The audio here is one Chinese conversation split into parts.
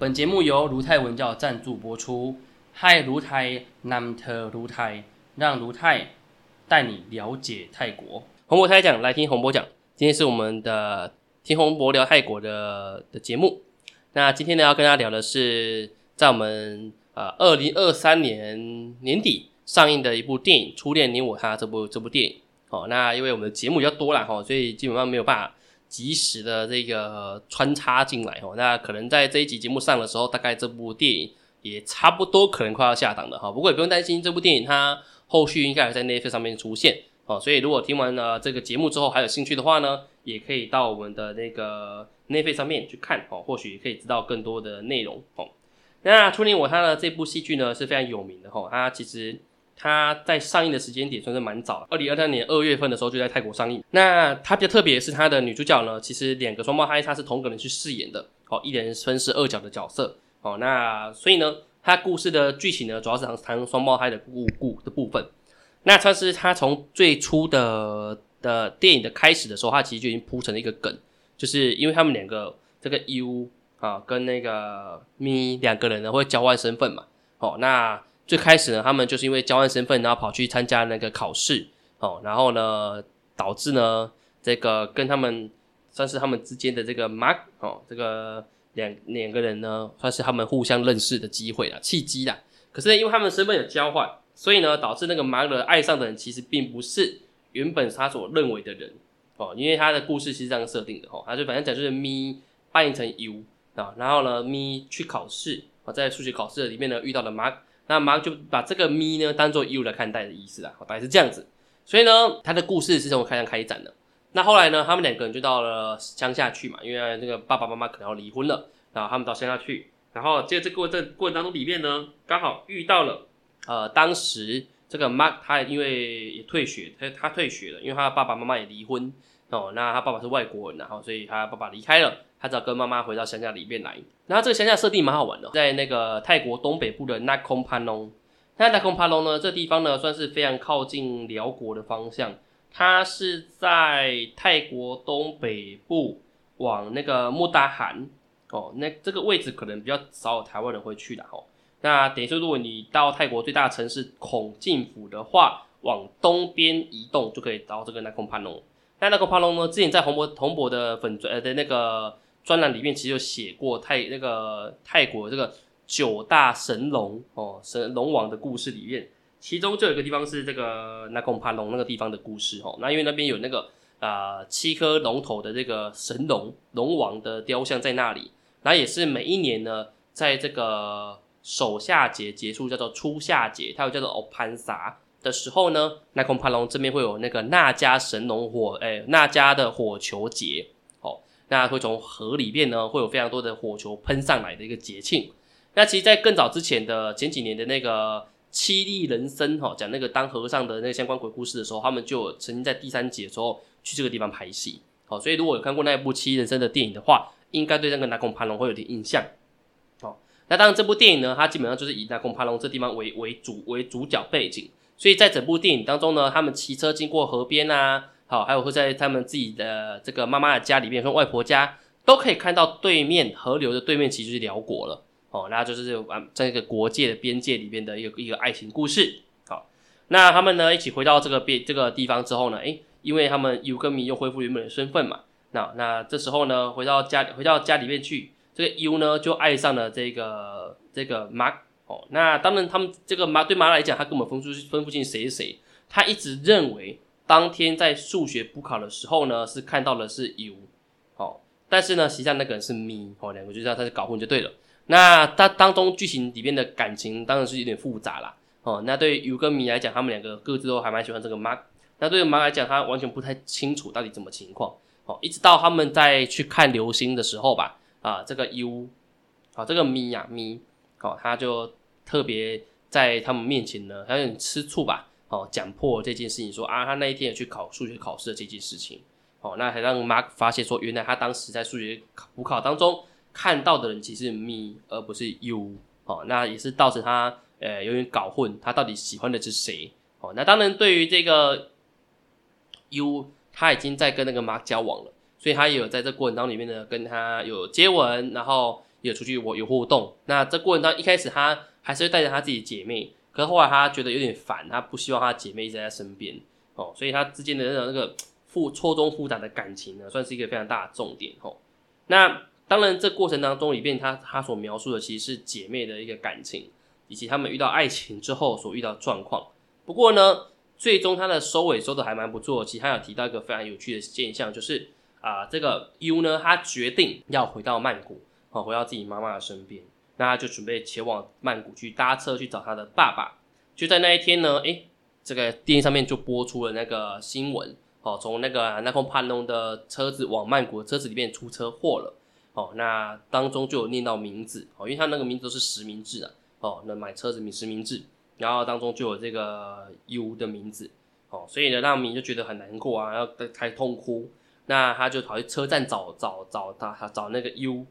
本节目由卢泰文教赞助播出。嗨，卢泰南特卢泰，让卢泰带你了解泰国。洪博泰讲，来听洪博讲。今天是我们的听洪博聊泰国的的节目。那今天呢，要跟大家聊的是在我们呃二零二三年年底上映的一部电影《初恋你我他》这部这部电影。哦，那因为我们的节目比较多了哈，所以基本上没有办法。及时的这个穿插进来哦，那可能在这一集节目上的时候，大概这部电影也差不多可能快要下档了哈。不过也不用担心，这部电影它后续应该还在 n e t f 上面出现哦。所以如果听完了这个节目之后还有兴趣的话呢，也可以到我们的那个奈飞上面去看哦，或许可以知道更多的内容哦。那《初恋我他》的这部戏剧呢是非常有名的哈，它其实。它在上映的时间点算是蛮早，二零二三年二月份的时候就在泰国上映。那它比较特别是，它的女主角呢，其实两个双胞胎，她是同个人去饰演的，哦，一人分饰二角的角色，哦，那所以呢，它故事的剧情呢，主要是谈谈双胞胎的故故的部分。那它是它从最初的的电影的开始的时候，它其实就已经铺成了一个梗，就是因为他们两个这个 U 啊跟那个咪两个人呢会交换身份嘛，哦，那。最开始呢，他们就是因为交换身份，然后跑去参加那个考试，哦，然后呢，导致呢，这个跟他们算是他们之间的这个 mark 哦，这个两两个人呢，算是他们互相认识的机会啦，契机啦。可是呢因为他们身份有交换，所以呢，导致那个 mark 爱上的人其实并不是原本他所认为的人哦，因为他的故事是这样设定的哦，他就反正讲就是咪扮成 U 啊，然后呢，咪去考试啊，在数学考试里面呢遇到了 mark。那马上就把这个咪呢当做 you 来看待的意思啦，大概是这样子。所以呢，他的故事是从开场开展的。那后来呢，他们两个人就到了乡下去嘛，因为那个爸爸妈妈可能要离婚了，然后他们到乡下去。然后在这过这过程当中里面呢，刚好遇到了呃，当时这个 Mark 他因为也退学，他他退学了，因为他爸爸妈妈也离婚哦。那他爸爸是外国人，然后所以他爸爸离开了。他只要跟妈妈回到乡下里面来，然后这个乡下设定蛮好玩的，在那个泰国东北部的 Nakhon Panom，那 Nakhon Panom 呢，这地方呢算是非常靠近辽国的方向，它是在泰国东北部往那个木达罕哦，那这个位置可能比较少有台湾人会去的哦。那等于说，如果你到泰国最大的城市孔敬府的话，往东边移动就可以到这个 Nakhon Panom。那 Nakhon Panom 呢，之前在洪博洪博的粉呃的那个。专栏里面其实有写过泰那个泰国这个九大神龙哦神龙王的故事里面，其中就有一个地方是这个那贡帕龙那个地方的故事哦。那因为那边有那个啊七颗龙头的这个神龙龙王的雕像在那里，那也是每一年呢，在这个首夏节结束叫做初夏节，它又叫做奥潘萨的时候呢，那贡帕龙这边会有那个那迦神龙火哎那迦的火球节。那会从河里面呢，会有非常多的火球喷上来的一个节庆。那其实，在更早之前的前几年的那个七力人生哈，讲那个当和尚的那个相关鬼故事的时候，他们就曾经在第三节的时候去这个地方拍戏。好，所以如果有看过那一部七力人生的电影的话，应该对那个南孔盘龙会有点印象。好，那当然这部电影呢，它基本上就是以南孔盘龙这地方为为主为主角背景，所以在整部电影当中呢，他们骑车经过河边啊。好，还有会在他们自己的这个妈妈的家里面，说外婆家，都可以看到对面河流的对面其实是辽国了。哦，那就是玩在一个国界的边界里面的一个一个爱情故事。好，那他们呢一起回到这个边这个地方之后呢，诶，因为他们尤跟米又恢复原本的身份嘛。那那这时候呢，回到家回到家里面去，这个 U 呢就爱上了这个这个马。哦，那当然他们这个马对马来讲，他根本分不分不清谁是谁，他一直认为。当天在数学补考的时候呢，是看到的是 U，哦，但是呢，实际上那个人是 Me，哦，两个就这样，他是搞混就对了。那他当中剧情里面的感情当然是有点复杂啦，哦，那对 U 跟 Me 来讲，他们两个各自都还蛮喜欢这个 Mark，那对 Mark 来讲，他完全不太清楚到底怎么情况，哦，一直到他们在去看流星的时候吧，啊，这个 U，啊，这个 Me 呀 Me，哦，他就特别在他们面前呢，有点吃醋吧。哦，讲破这件事情，说啊，他那一天有去考数学考试的这件事情，哦，那还让 Mark 发现说，原来他当时在数学补考当中看到的人其实是 Me 而不是 You，哦，那也是造成他呃有点搞混，他到底喜欢的是谁？哦，那当然对于这个 U，他已经在跟那个 Mark 交往了，所以他也有在这过程当中里面呢跟他有接吻，然后也出去我有互动。那这过程当中，一开始他还是会带着他自己姐妹，可是后来他觉得有点烦，他不希望他姐妹一直在身边哦，所以他之间的那种那个复错综复杂的感情呢，算是一个非常大的重点哦。那当然，这过程当中里边，他他所描述的其实是姐妹的一个感情，以及他们遇到爱情之后所遇到状况。不过呢，最终他的收尾收的还蛮不错。其实他有提到一个非常有趣的现象，就是啊，这个 U 呢，他决定要回到曼谷，哦，回到自己妈妈的身边。那他就准备前往曼谷去搭车去找他的爸爸。就在那一天呢，诶，这个电视上面就播出了那个新闻，哦，从那个那空潘龙的车子往曼谷的车子里面出车祸了。哦，那当中就有念到名字哦，因为他那个名字都是实名制啊。哦，那买车子名实名制，然后当中就有这个 U 的名字。哦，所以呢，让民就觉得很难过啊，要开痛哭。那他就跑去车站找找找他，找那个 U。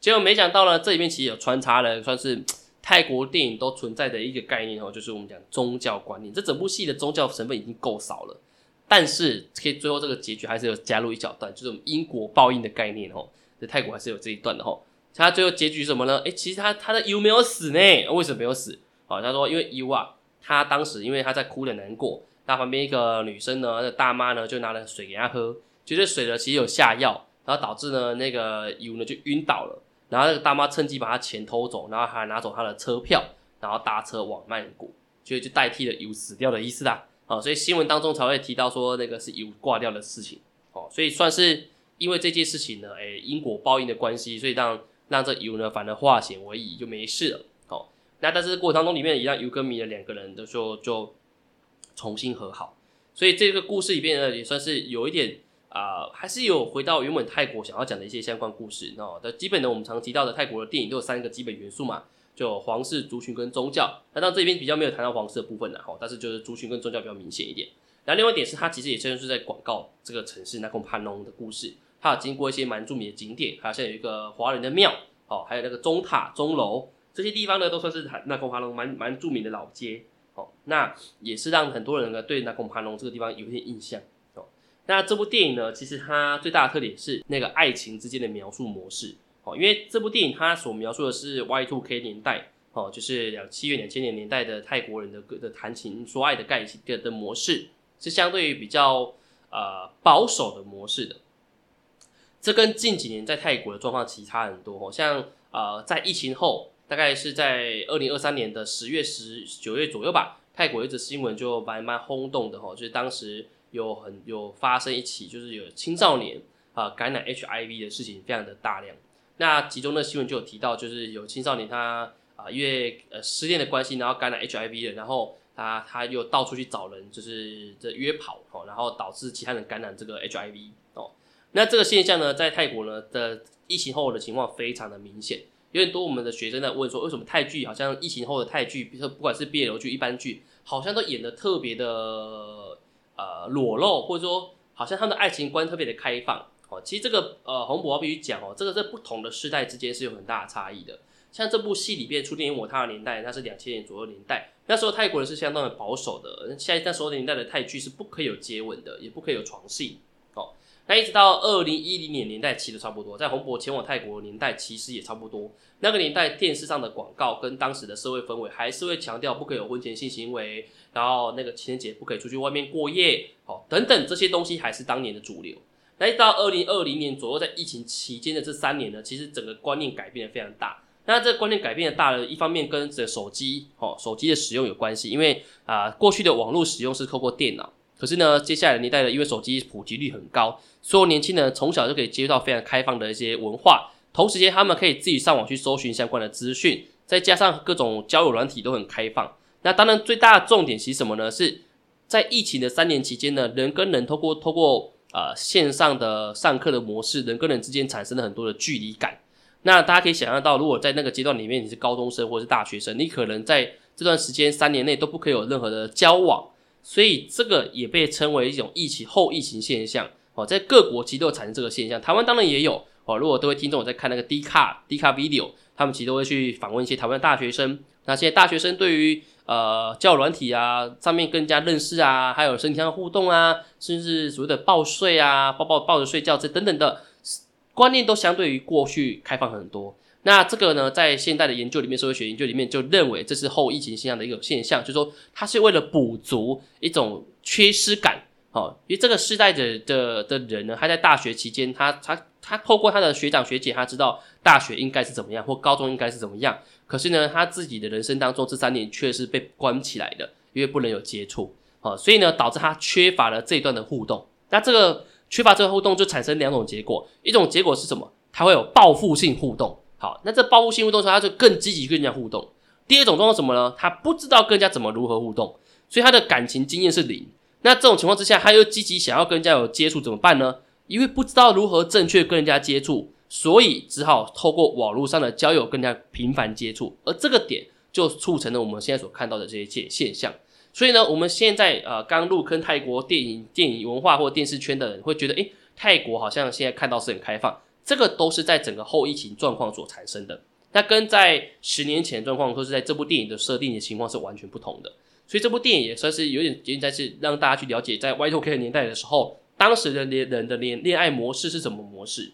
结果没想到呢，这里面其实有穿插了，算是 泰国电影都存在的一个概念哦，就是我们讲宗教观念。这整部戏的宗教成分已经够少了，但是可以最后这个结局还是有加入一小段，就是我们因果报应的概念哦。在泰国还是有这一段的哈，他最后结局什么呢？哎，其实他他的 U 没有死呢，为什么没有死？哦，他说因为 U 啊，他当时因为他在哭的难过，那旁边一个女生呢，那大妈呢就拿了水给他喝，觉得水呢其实有下药，然后导致呢那个 U 呢就晕倒了，然后那个大妈趁机把他钱偷走，然后还拿走他的车票，然后搭车往曼谷，所以就代替了 U 死掉的意思啦。哦，所以新闻当中才会提到说那个是 U 挂掉的事情，哦，所以算是。因为这件事情呢，哎，因果报应的关系，所以让让这尤呢反而化险为夷，就没事了。好，那但是过程当中里面也让尤跟米的两个人的就就重新和好。所以这个故事里边呢，也算是有一点啊，还是有回到原本泰国想要讲的一些相关故事。那的基本的我们常提到的泰国的电影都有三个基本元素嘛，就皇室、族群跟宗教。那当这边比较没有谈到皇室的部分呢，哈，但是就是族群跟宗教比较明显一点。然后另外一点是，它其实也算是在广告这个城市那空潘龙的故事。它有经过一些蛮著名的景点，好像有一个华人的庙，哦，还有那个钟塔、钟楼这些地方呢，都算是那贡帕隆蛮蛮著名的老街，哦，那也是让很多人呢对那贡帕隆这个地方有一些印象，那这部电影呢，其实它最大的特点是那个爱情之间的描述模式，哦，因为这部电影它所描述的是 Y two K 年代，哦，就是两七月两千年年代的泰国人的的谈情说爱的概的的模式，是相对于比较呃保守的模式的。这跟近几年在泰国的状况其实差很多哦，像呃在疫情后，大概是在二零二三年的十月十九月左右吧，泰国一则新闻就蛮蛮轰动的哦，就是当时有很有发生一起，就是有青少年啊感染 HIV 的事情非常的大量。那其中的新闻就有提到，就是有青少年他啊因为呃失恋的关系，然后感染 HIV 了，然后他他又到处去找人，就是这约跑哦，然后导致其他人感染这个 HIV 哦。那这个现象呢，在泰国呢的疫情后的情况非常的明显，有很多我们的学生在问说，为什么泰剧好像疫情后的泰剧，比如说不管是 BL 剧、一般剧，好像都演的特别的呃裸露，或者说好像他们的爱情观特别的开放哦。其实这个呃，洪博必须讲哦，这个在不同的世代之间是有很大的差异的。像这部戏里边出电影《我他》的年代，那是两千年左右年代，那时候泰国人是相当的保守的，现在那时候年代的泰剧是不可以有接吻的，也不可以有床戏。那一直到二零一零年年代其实差不多，在洪博前往泰国年代其实也差不多。那个年代电视上的广告跟当时的社会氛围还是会强调不可以有婚前性行为，然后那个情人节不可以出去外面过夜，哦等等这些东西还是当年的主流。那一直到二零二零年左右，在疫情期间的这三年呢，其实整个观念改变的非常大。那这观念改变的大了，一方面跟着手机哦手机的使用有关系，因为啊过去的网络使用是透过电脑。可是呢，接下来年代呢，因为手机普及率很高，所有年轻人从小就可以接触到非常开放的一些文化，同时间他们可以自己上网去搜寻相关的资讯，再加上各种交友软体都很开放。那当然最大的重点其实什么呢？是在疫情的三年期间呢，人跟人透过透过呃线上的上课的模式，人跟人之间产生了很多的距离感。那大家可以想象到，如果在那个阶段里面你是高中生或者是大学生，你可能在这段时间三年内都不可以有任何的交往。所以这个也被称为一种疫情后疫情现象哦，在各国其实都有产生这个现象，台湾当然也有哦。如果各位听众在看那个 D 卡 D 卡 video，他们其实都会去访问一些台湾的大学生，那些大学生对于呃教软体啊上面更加认识啊，还有身体上的互动啊，甚至所谓的抱睡啊、抱抱抱着睡觉这等等的观念，都相对于过去开放很多。那这个呢，在现代的研究里面，社会学研究里面就认为这是后疫情现象的一个现象，就是说它是为了补足一种缺失感，哦，因为这个世代的的的人呢，他在大学期间，他他他透过他的学长学姐，他知道大学应该是怎么样，或高中应该是怎么样，可是呢，他自己的人生当中这三年却是被关起来的，因为不能有接触，哦，所以呢，导致他缺乏了这一段的互动。那这个缺乏这个互动，就产生两种结果，一种结果是什么？他会有报复性互动。好，那这报复性互动时候，他就更积极跟人家互动。第二种状况什么呢？他不知道跟人家怎么如何互动，所以他的感情经验是零。那这种情况之下，他又积极想要跟人家有接触，怎么办呢？因为不知道如何正确跟人家接触，所以只好透过网络上的交友跟人家频繁接触，而这个点就促成了我们现在所看到的这些现现象。所以呢，我们现在呃刚入坑泰国电影、电影文化或电视圈的人会觉得，诶，泰国好像现在看到是很开放。这个都是在整个后疫情状况所产生的，那跟在十年前状况，或是在这部电影的设定的情况是完全不同的。所以这部电影也算是有点，有点在是让大家去了解，在 Y Two K 年代的时候，当时的恋人的恋恋爱模式是什么模式。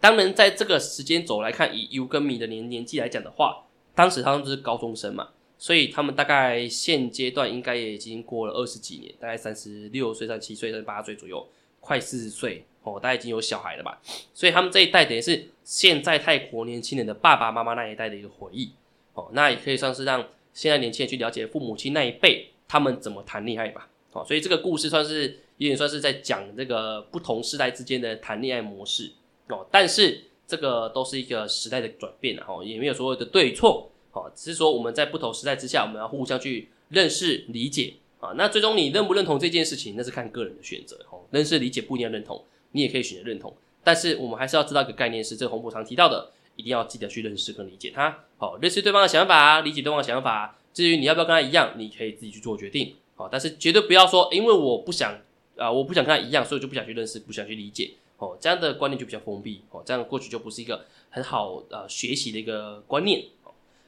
当然，在这个时间轴来看，以 U 跟米的年年纪来讲的话，当时他们是高中生嘛，所以他们大概现阶段应该也已经过了二十几年，大概三十六岁、三十七岁、三十八岁左右，快四十岁。哦，大家已经有小孩了吧？所以他们这一代等于是现在泰国年轻人的爸爸妈妈那一代的一个回忆。哦，那也可以算是让现在年轻人去了解父母亲那一辈他们怎么谈恋爱吧。哦，所以这个故事算是有点算是在讲这个不同时代之间的谈恋爱模式。哦，但是这个都是一个时代的转变，哦，也没有所谓的对错。哦，只是说我们在不同时代之下，我们要互相去认识、理解。啊，那最终你认不认同这件事情，那是看个人的选择。哦，认识、理解不一定要认同。你也可以选择认同，但是我们还是要知道一个概念，是这个洪博常提到的，一定要记得去认识跟理解他。好，认识对方的想法，理解对方的想法。至于你要不要跟他一样，你可以自己去做决定。好，但是绝对不要说，因为我不想啊，我不想跟他一样，所以就不想去认识，不想去理解。哦，这样的观念就比较封闭。哦，这样过去就不是一个很好呃学习的一个观念。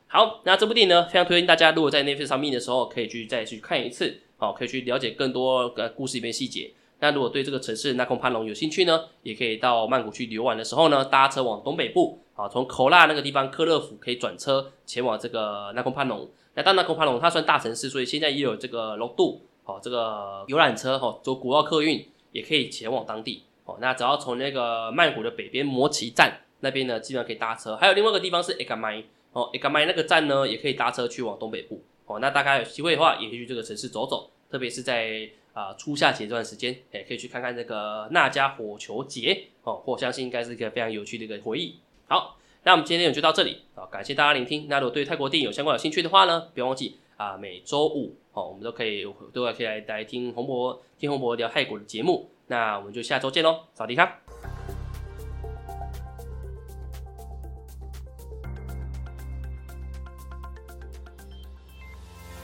好，那这部电影呢，非常推荐大家，如果在 Netflix 上面的时候，可以去再去看一次。好，可以去了解更多个故事里面细节。那如果对这个城市那空潘龙有兴趣呢，也可以到曼谷去游玩的时候呢，搭车往东北部，啊，从口拉那个地方科勒府可以转车前往这个那空潘龙。那当那空潘龙它算大城市，所以现在也有这个龙渡，哦，这个游览车，哦，走古奥客运也可以前往当地。哦，那只要从那个曼谷的北边摩奇站那边呢，基本上可以搭车。还有另外一个地方是 Ekamai，哦，Ekamai 那个站呢，也可以搭车去往东北部。哦，那大家有机会的话，也可以去这个城市走走，特别是在。啊，初夏节这段时间，哎，可以去看看这个那家火球节哦，我相信应该是一个非常有趣的一个回忆。好，那我们今天就到这里啊，感谢大家聆听。那如果对泰国电影有相关有兴趣的话呢，不要忘记啊，每周五哦，我们都可以都可以来来听洪博听洪博聊泰国的节目。那我们就下周见喽，早迪卡。